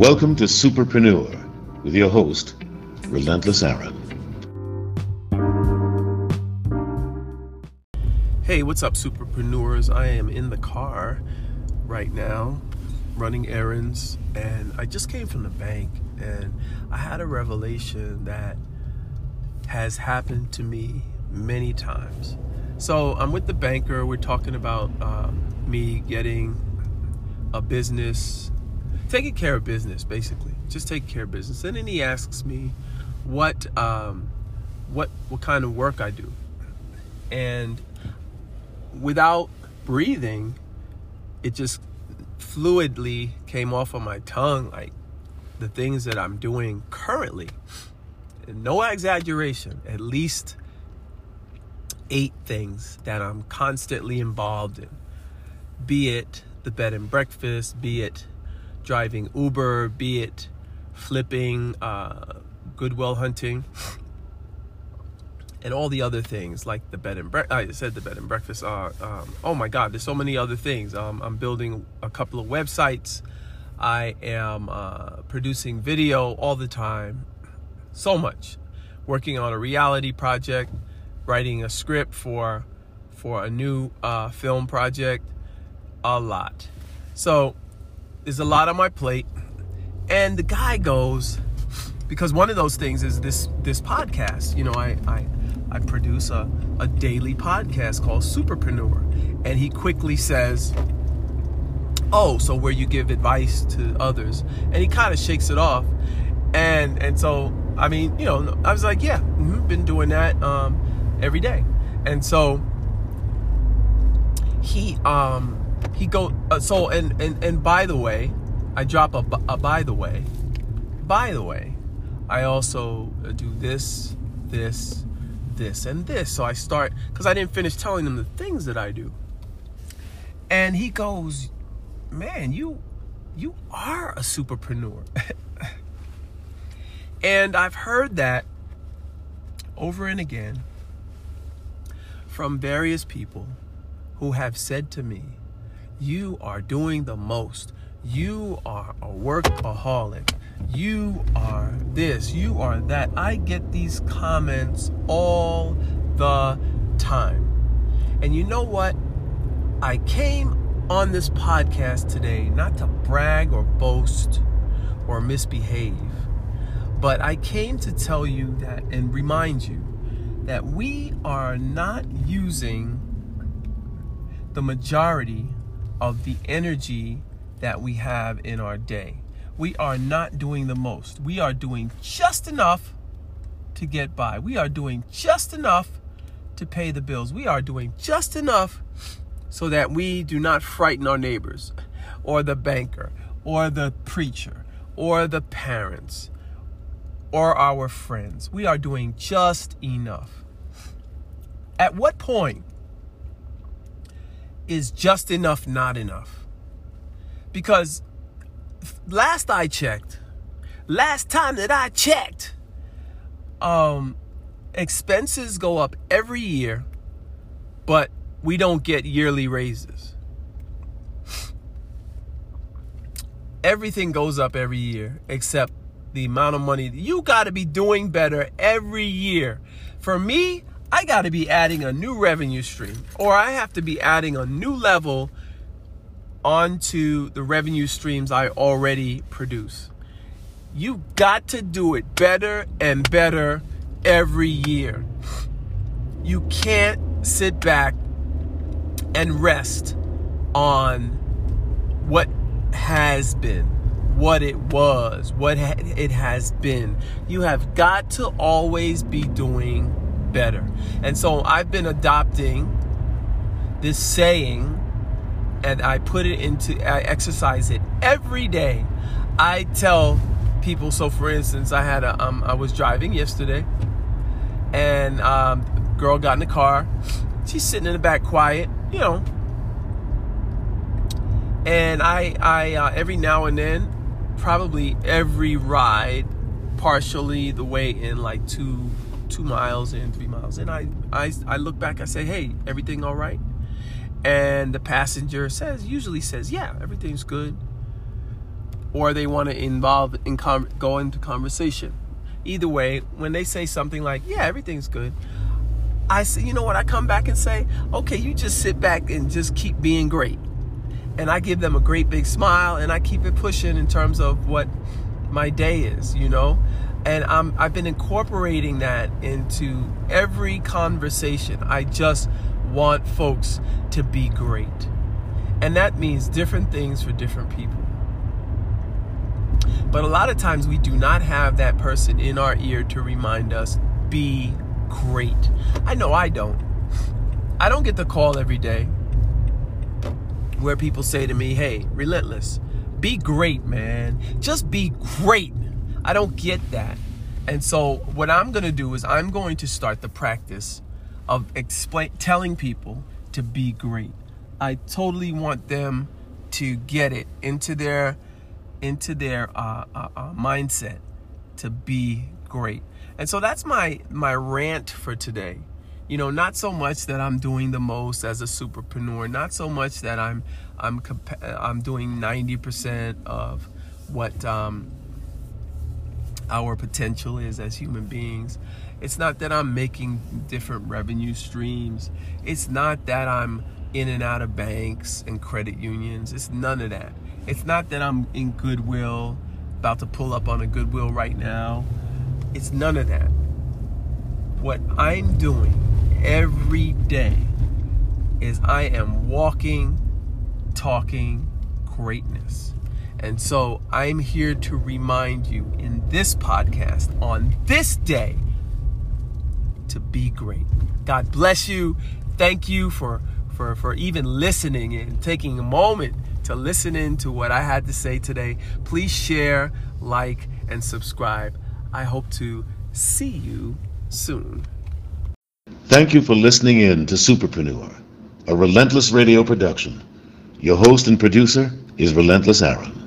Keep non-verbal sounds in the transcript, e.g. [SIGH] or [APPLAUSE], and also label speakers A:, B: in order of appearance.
A: Welcome to Superpreneur with your host, Relentless Aaron.
B: Hey, what's up, Superpreneurs? I am in the car right now running errands, and I just came from the bank and I had a revelation that has happened to me many times. So I'm with the banker. We're talking about um, me getting a business, taking care of business, basically, just taking care of business. And then he asks me what um, what what kind of work I do, and without breathing, it just fluidly came off of my tongue like the things that I'm doing currently. No exaggeration, at least eight things that I'm constantly involved in. Be it the bed and breakfast, be it driving Uber, be it flipping, uh, Goodwill hunting, and all the other things like the bed and breakfast. I said the bed and breakfast. Uh, um, oh my God, there's so many other things. Um, I'm building a couple of websites. I am uh, producing video all the time. So much. Working on a reality project, writing a script for for a new uh, film project. A lot. So there's a lot on my plate. And the guy goes, because one of those things is this this podcast. You know, I I I produce a, a daily podcast called Superpreneur. And he quickly says, Oh, so where you give advice to others. And he kind of shakes it off. And and so I mean, you know, I was like, yeah, mm-hmm, been doing that um, every day. And so he um he go uh, so and and and by the way, I drop a, a by the way. By the way, I also do this, this, this and this. So I start because I didn't finish telling him the things that I do. And he goes, "Man, you you are a superpreneur." [LAUGHS] and I've heard that over and again from various people who have said to me, "You are doing the most. You are a workaholic you are this, you are that. I get these comments all the time. And you know what? I came on this podcast today not to brag or boast or misbehave, but I came to tell you that and remind you that we are not using the majority of the energy that we have in our day we are not doing the most. We are doing just enough to get by. We are doing just enough to pay the bills. We are doing just enough so that we do not frighten our neighbors or the banker or the preacher or the parents or our friends. We are doing just enough. At what point is just enough not enough? Because last I checked, last time that I checked, um, expenses go up every year, but we don't get yearly raises. Everything goes up every year except the amount of money. You got to be doing better every year. For me, I got to be adding a new revenue stream or I have to be adding a new level onto the revenue streams I already produce. You got to do it better and better every year. You can't sit back and rest on what has been, what it was, what it has been. You have got to always be doing better. And so I've been adopting this saying and I put it into, I exercise it every day. I tell people, so for instance, I had a, um, I was driving yesterday and um, girl got in the car. She's sitting in the back quiet, you know. And I, I, uh, every now and then, probably every ride, partially the way in like two, two miles in, three miles in, I, I, I look back, I say, hey, everything all right? and the passenger says usually says yeah everything's good or they want to involve in com- go into conversation. Either way, when they say something like, "Yeah, everything's good," I say, you know what? I come back and say, "Okay, you just sit back and just keep being great." And I give them a great big smile and I keep it pushing in terms of what my day is, you know? And I'm I've been incorporating that into every conversation. I just want folks to be great. And that means different things for different people. But a lot of times we do not have that person in our ear to remind us, be great. I know I don't. I don't get the call every day where people say to me, hey, relentless, be great, man. Just be great. I don't get that. And so what I'm going to do is I'm going to start the practice of explain telling people to be great. I totally want them to get it into their into their uh, uh, uh, mindset to be great. And so that's my my rant for today. You know, not so much that I'm doing the most as a superpreneur, not so much that I'm I'm I'm doing 90% of what um, our potential is as human beings. It's not that I'm making different revenue streams. It's not that I'm in and out of banks and credit unions. It's none of that. It's not that I'm in Goodwill, about to pull up on a Goodwill right now. It's none of that. What I'm doing every day is I am walking, talking greatness. And so I'm here to remind you in this podcast on this day to be great. God bless you. Thank you for for for even listening and taking a moment to listen in to what I had to say today. Please share, like, and subscribe. I hope to see you soon.
A: Thank you for listening in to Superpreneur, a relentless radio production. Your host and producer is Relentless Aaron.